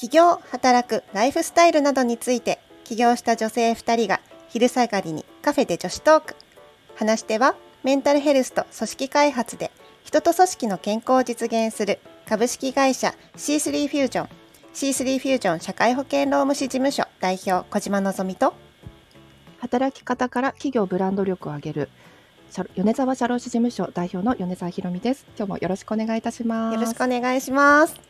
起業、働く、ライフスタイルなどについて起業した女性2人が昼下がりにカフェで女子トーク。話し手はメンタルヘルスと組織開発で人と組織の健康を実現する株式会社 C3 フュージョン C3 フュージョン社会保険労務士事務所代表小島のぞみと働き方から企業ブランド力を上げる米沢社労士事務所代表の米沢ひろみです。今日もよろしくお願いいたします。よろしくお願いします。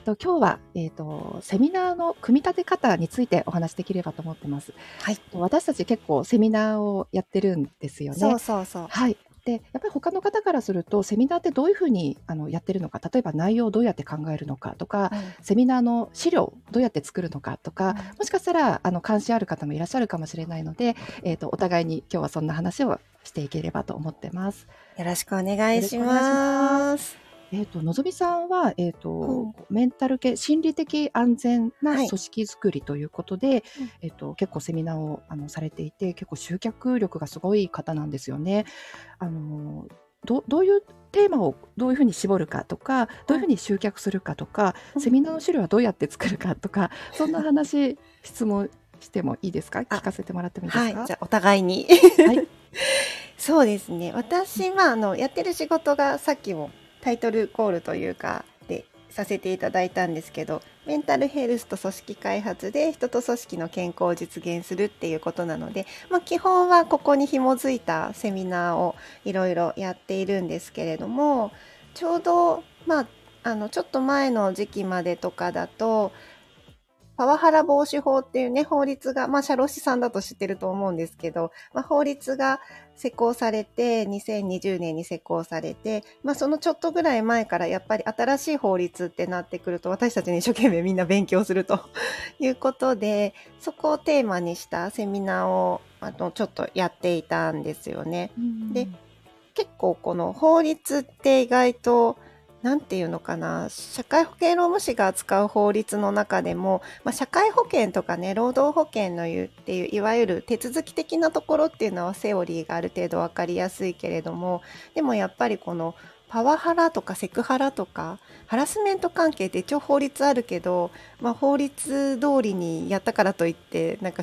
と今日は、えーと、セミナーの組み立て方についてお話できればと思ってます。はい、私たち結構セミナーをやってるんですよね。そうそうそう。はい。でやっぱり他の方からするとセミナーってどういうふうにあのやってるのか例えば内容をどうやって考えるのかとか、うん、セミナーの資料どうやって作るのかとか、うん、もしかしたらあの関心ある方もいらっしゃるかもしれないので、えーと、お互いに今日はそんな話をしていければと思ってます。よろしくお願いします。えっ、ー、と、のぞみさんは、えっ、ー、と、うん、メンタル系、心理的安全な組織づくりということで、はい、えっ、ー、と、結構セミナーをあのされていて、結構集客力がすごい方なんですよね。あの、どどういうテーマをどういうふうに絞るかとか、どういうふうに集客するかとか、うん、セミナーの資料はどうやって作るかとか、そんな話、質問してもいいですか？聞かせてもらってもいいですか、はい、じゃあお互いに。はい。そうですね。私は、あの、やってる仕事がさっきもタイトルコールというかでさせていただいたんですけどメンタルヘルスと組織開発で人と組織の健康を実現するっていうことなので、まあ、基本はここに紐づいたセミナーをいろいろやっているんですけれどもちょうどまああのちょっと前の時期までとかだとパワハラ防止法っていうね、法律が、まあ、社労士さんだと知ってると思うんですけど、まあ、法律が施行されて、2020年に施行されて、まあ、そのちょっとぐらい前からやっぱり新しい法律ってなってくると、私たちに一生懸命みんな勉強すると いうことで、そこをテーマにしたセミナーを、あの、ちょっとやっていたんですよね。で、結構この法律って意外と、なんていうのかな社会保険労務士が扱う法律の中でも、まあ、社会保険とかね労働保険のいうっていういわゆる手続き的なところっていうのはセオリーがある程度分かりやすいけれどもでもやっぱりこのパワハラとかセクハラとかハラスメント関係って一応法律あるけど、まあ、法律通りにやったからといってなんか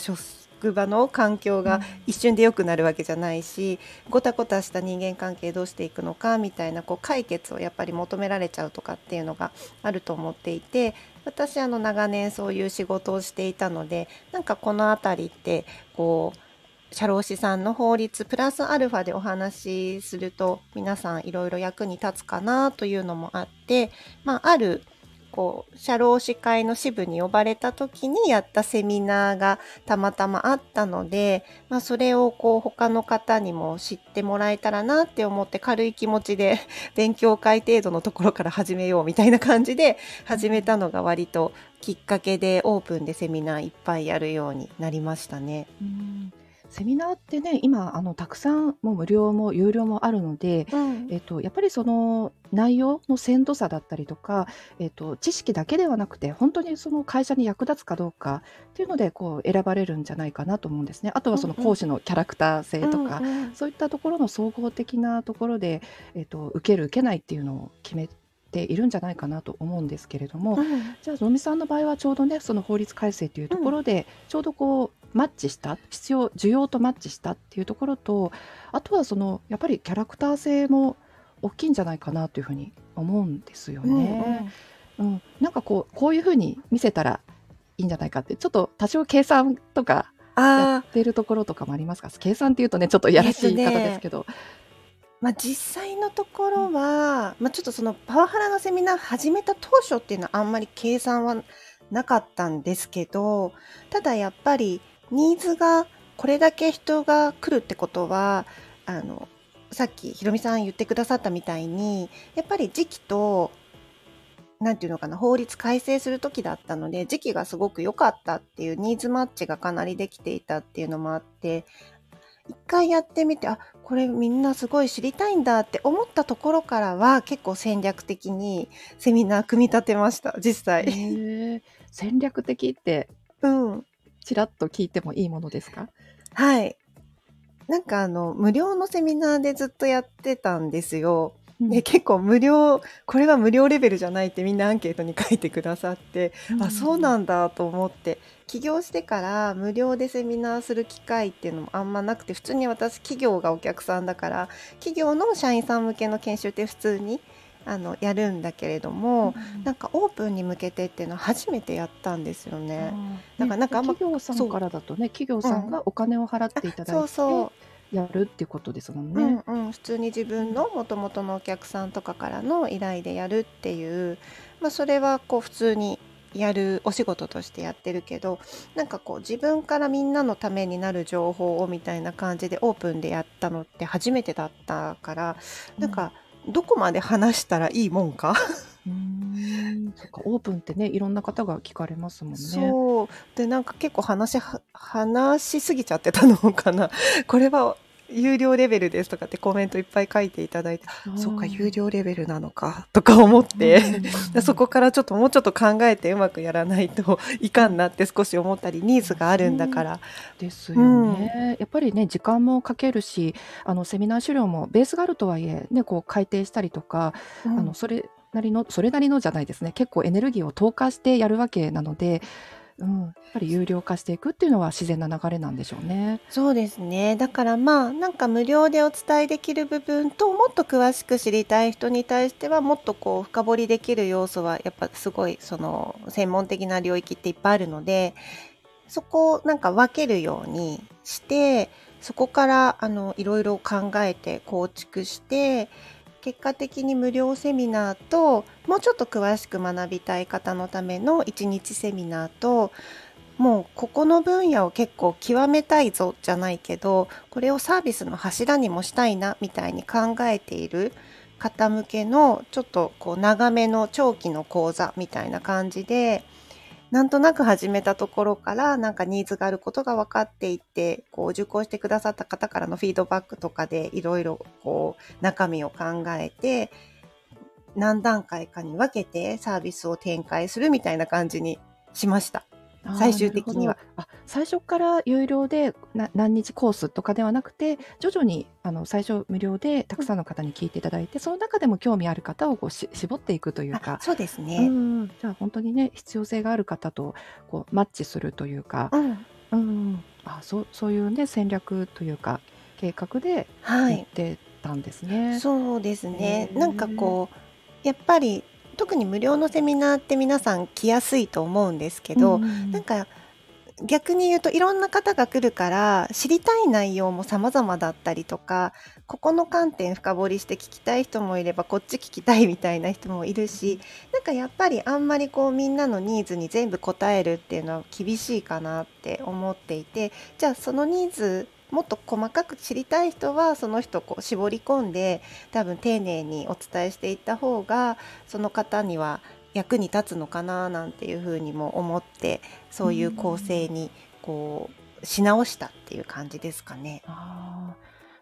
職場の環境が一瞬で良くなるわけじゃないし、ごたごたした人間関係どうしていくのかみたいなこう解決をやっぱり求められちゃうとかっていうのがあると思っていて私あの長年そういう仕事をしていたのでなんかこの辺りってこう社労士さんの法律プラスアルファでお話しすると皆さんいろいろ役に立つかなというのもあって、まあ、あるこう社労士会の支部に呼ばれた時にやったセミナーがたまたまあったので、まあ、それをこう他の方にも知ってもらえたらなって思って軽い気持ちで 勉強会程度のところから始めようみたいな感じで始めたのが割ときっかけでオープンでセミナーいっぱいやるようになりましたね。うんセミナーってね、今あのたくさんもう無料も有料もあるので、うん。えっとやっぱりその内容の鮮度差だったりとか、えっと知識だけではなくて、本当にその会社に役立つかどうかっていうので、こう選ばれるんじゃないかなと思うんですね。あとはその講師のキャラクター性とか、うんうん。そういったところの総合的なところで、えっと受ける受けないっていうのを決めているんじゃないかなと思うんですけれども、うん。じゃあ、ゾミさんの場合はちょうどね、その法律改正というところで、ちょうどこうマッチした？必要需要とマッチしたっていうところとあとはそのやっぱりキャラクター性も大きいんじゃないかなというふうに思うんですよね。うん、うん、なんかこうこういうふうに見せたらいいんじゃないかってちょっと多少計算とかやってるところとかもありますか？計算っていうとねちょっとやらしい言い方ですけど。まあ、実際のところは、まあ、ちょっとそのパワハラのセミナー始めた当初っていうのはあんまり計算はなかったんですけどただやっぱりニーズがこれだけ人が来るってことはあのさっきひろみさん言ってくださったみたいにやっぱり時期となんていうのかな法律改正する時だったので時期がすごく良かったっていうニーズマッチがかなりできていたっていうのもあって一回やってみてあこれみんなすごい知りたいんだって思ったところからは結構戦略的にセミナー組み立てました実際。戦略的って。うんちらっと聞いてもいいものですか？はい。なんかあの、無料のセミナーでずっとやってたんですよ。で結構無料これは無料レベルじゃないってみんなアンケートに書いてくださって、うん、あそうなんだと思って起業してから無料でセミナーする機会っていうのもあんまなくて普通に私企業がお客さんだから企業の社員さん向けの研修って普通にあのやるんだけれども、うん、なんかオープンに向けてっていうのは初めてやったんですよね。だからなんかま企業さんからだとね企業さんがお金を払っていただいて、そうそう。やるっていうことですもんね。うんうん、普通に自分のもともとのお客さんとかからの依頼でやるっていう、まあ、それはこう普通にやるお仕事としてやってるけどなんかこう自分からみんなのためになる情報をみたいな感じでオープンでやったのって初めてだったからなんかどこまで話したらいいもんか？うん。そっかオープンってねいろんな方が聞かれますもんね。そう。でなんか結構話話しすぎちゃってたのかな。これは有料レベルですとかってコメントいっぱい書いていただいて、そっか、有料レベルなのかとか思って、そこからちょっともうちょっと考えてうまくやらないといかんなって少し思ったり、ニーズがあるんだから。ですよね、うん、やっぱりね、時間もかけるし、あの、セミナー資料もベースがあるとはいえ、ね、こう改訂したりとか、うん、あの、それなりの、それなりのじゃないですね、結構エネルギーを投下してやるわけなので、うん、やっぱり有料化していくっていうのは自然な流れなんでしょうね。そうですね。だからまあなんか無料でお伝えできる部分ともっと詳しく知りたい人に対してはもっとこう深掘りできる要素はやっぱすごいその専門的な領域っていっぱいあるのでそこをなんか分けるようにしてそこからあのいろいろ考えて構築して結果的に無料セミナーともうちょっと詳しく学びたい方のための1日セミナーともうここの分野を結構極めたいぞじゃないけどこれをサービスの柱にもしたいなみたいに考えている方向けのちょっとこう長めの長期の講座みたいな感じでなんとなく始めたところからなんかニーズがあることが分かっていってこう受講してくださった方からのフィードバックとかでいろいろこう中身を考えて何段階かに分けてサービスを展開するみたいな感じにしました。最終的には。あ最初から有料でな何日コースとかではなくて徐々にあの最初無料でたくさんの方に聞いていただいて、その中でも興味ある方をこうし絞っていくというか。そうですね。うん。じゃあ本当にね必要性がある方とこうマッチするというか、うん、うん。あそうそういうね戦略というか計画でやってたんですね。はい、そうですね。なんかこうやっぱり特に無料のセミナーって皆さん来やすいと思うんですけど、うん、なんか逆に言うといろんな方が来るから知りたい内容も様々だったりとかここの観点深掘りして聞きたい人もいればこっち聞きたいみたいな人もいるしなんかやっぱりあんまりこうみんなのニーズに全部答えるっていうのは厳しいかなって思っていてじゃあそのニーズもっと細かく知りたい人はその人こう絞り込んで多分丁寧にお伝えしていった方がその方には役に立つのかななんていうふうにも思ってそういう構成にこうし直したっていう感じですかね。あ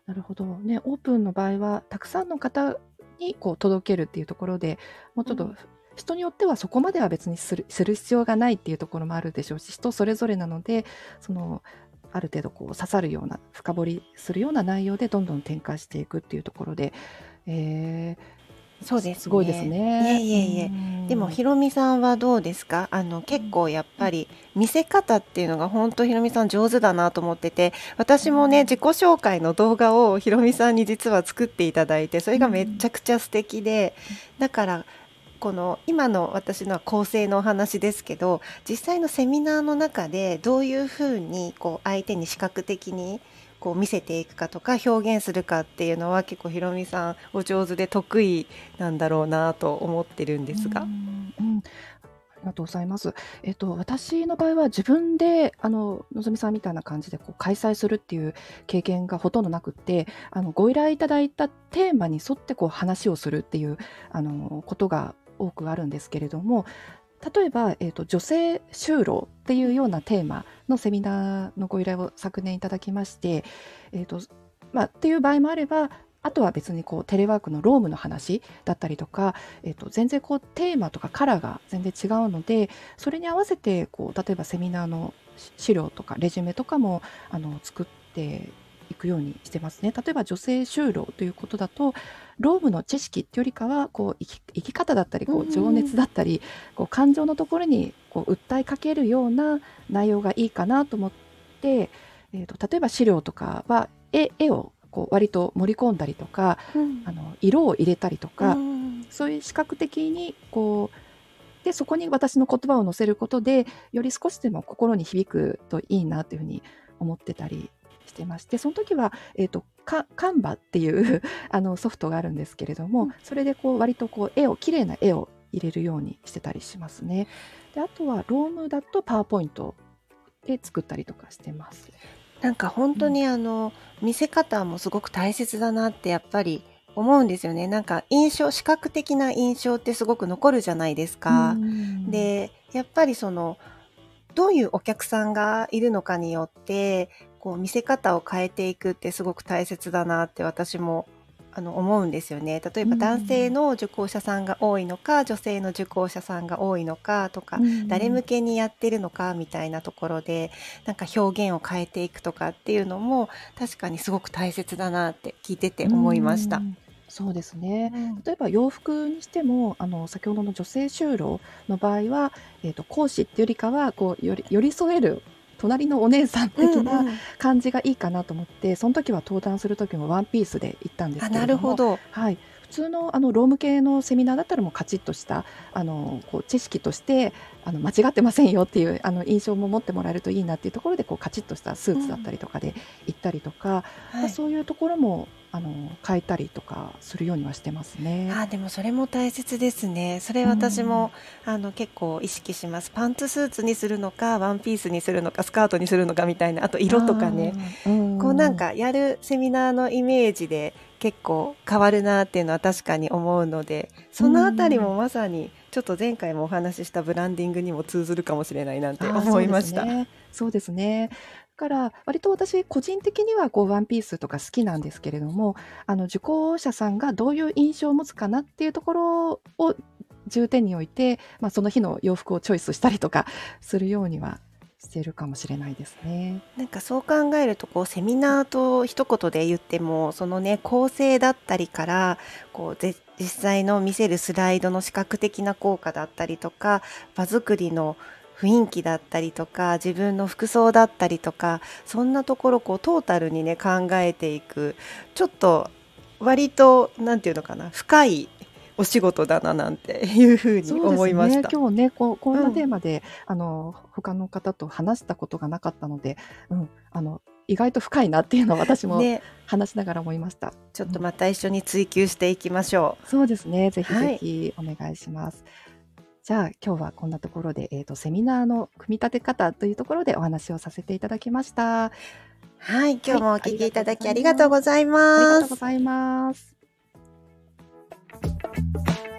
なるほどねオープンの場合はたくさんの方にこう届けるっていうところでもうちょっと、人によってはそこまでは別にするする必要がないっていうところもあるでしょうし人それぞれなのでそのある程度こう刺さるような深掘りするような内容でどんどん展開していくっていうところで、えー、そうです、ね、すごいですね。いえいえいえ。でもひろみさんはどうですか？あの結構やっぱり見せ方っていうのが本当ひろみさん上手だなと思ってて、私もね自己紹介の動画をひろみさんに実は作っていただいて、それがめちゃくちゃ素敵で、だからこの今の私のは構成のお話ですけど実際のセミナーの中でどういうふうにこう相手に視覚的にこう見せていくかとか表現するかっていうのは結構ひろみさんお上手で得意なんだろうなと思ってるんですが。うんありがとうございます。えっと、私の場合は自分で、あの、のぞみさんみたいな感じでこう開催するっていう経験がほとんどなくって、あの、ご依頼いただいたテーマに沿ってこう話をするっていう、あの、ことが多くあるんですけれども例えば、えーと、女性就労っていうようなテーマのセミナーのご依頼を昨年いただきまして、えーとまあ、っていう場合もあればあとは別にこうテレワークの労務の話だったりとか、えー、と全然こうテーマとかカラーが全然違うのでそれに合わせてこう例えばセミナーの資料とかレジュメとかもあの作っていくようにしてますね。例えば女性就労ということだと労務の知識っていうよりかはこう生き生き方だったりこう情熱だったり、こう感情のところにこう訴えかけるような内容がいいかなと思って、えーと、例えば資料とかは絵絵をこう割と盛り込んだりとか、うん、あの色を入れたりとか、うん、そういう視覚的にこうでそこに私の言葉を載せることでより少しでも心に響くといいなというふうに思ってたりしてましてその時は、えーと、カンバっていう あのソフトがあるんですけれども、うん、それでこう割とこう絵を綺麗な絵を入れるようにしてたりしますね。であとはロームだとパワーポイントで作ったりとかしてます。なんか本当にあの、うん、見せ方もすごく大切だなってやっぱり思うんですよね。なんか印象視覚的な印象ってすごく残るじゃないですか。でやっぱりそのどういうお客さんがいるのかによってこう見せ方を変えていくってすごく大切だなって私もあの思うんですよね。例えば男性の受講者さんが多いのか、女性の受講者さんが多いのかとか、誰向けにやってるのかみたいなところでなんか表現を変えていくとかっていうのも確かにすごく大切だなって聞いてて思いました。そうですね、うん、例えば洋服にしてもあの先ほどの女性就労の場合は、えーと、講師っていうよりかはこうより寄り添える隣のお姉さん的な感じがいいかなと思って、うんうん、その時は登壇する時もワンピースで行ったんですけれどもなるほど、はい、普通のあの労務系のセミナーだったらもうカチッとしたあのこう知識としてあの間違ってませんよっていうあの印象も持ってもらえるといいなっていうところでこうカチッとしたスーツだったりとかで行ったりとか、うんはい、そういうところもあの変えたりとかするようにはしてますね。あでもそれも大切ですね。それ私も、うん、あの結構意識します。パンツスーツにするのか、ワンピースにするのか、スカートにするのかみたいな、あと色とかね。うん、こうなんかやるセミナーのイメージで結構変わるなっていうのは確かに思うので、そのあたりもまさにちょっと前回もお話ししたブランディングにも通ずるかもしれないなんて思いました。そうですね。から割と私個人的にはこうワンピースとか好きなんですけれどもあの受講者さんがどういう印象を持つかなっていうところを重点に置いて、まあ、その日の洋服をチョイスしたりとかするようにはしてるかもしれないですね。なんかそう考えるとこうセミナーと一言で言ってもそのね構成だったりからこう実際の見せるスライドの視覚的な効果だったりとか場作りの雰囲気だったりとか自分の服装だったりとかそんなところこうトータルにね考えていくちょっと割と何て言うのかな深いお仕事だななんていうふうに思いました。ね、今日ねここんなテーマで、うん、あの他の方と話したことがなかったので、うん、あの意外と深いなっていうのは私も話しながら思いました、ね、ちょっとまた一緒に追求していきましょう、うん、そうですね。ぜひぜひお願いします、はいじゃあ今日はこんなところで、えーと、セミナーの組み立て方というところでお話をさせていただきました。はい、今日もお聞きいただきありがとうございます。ありがとうございます。Thank you.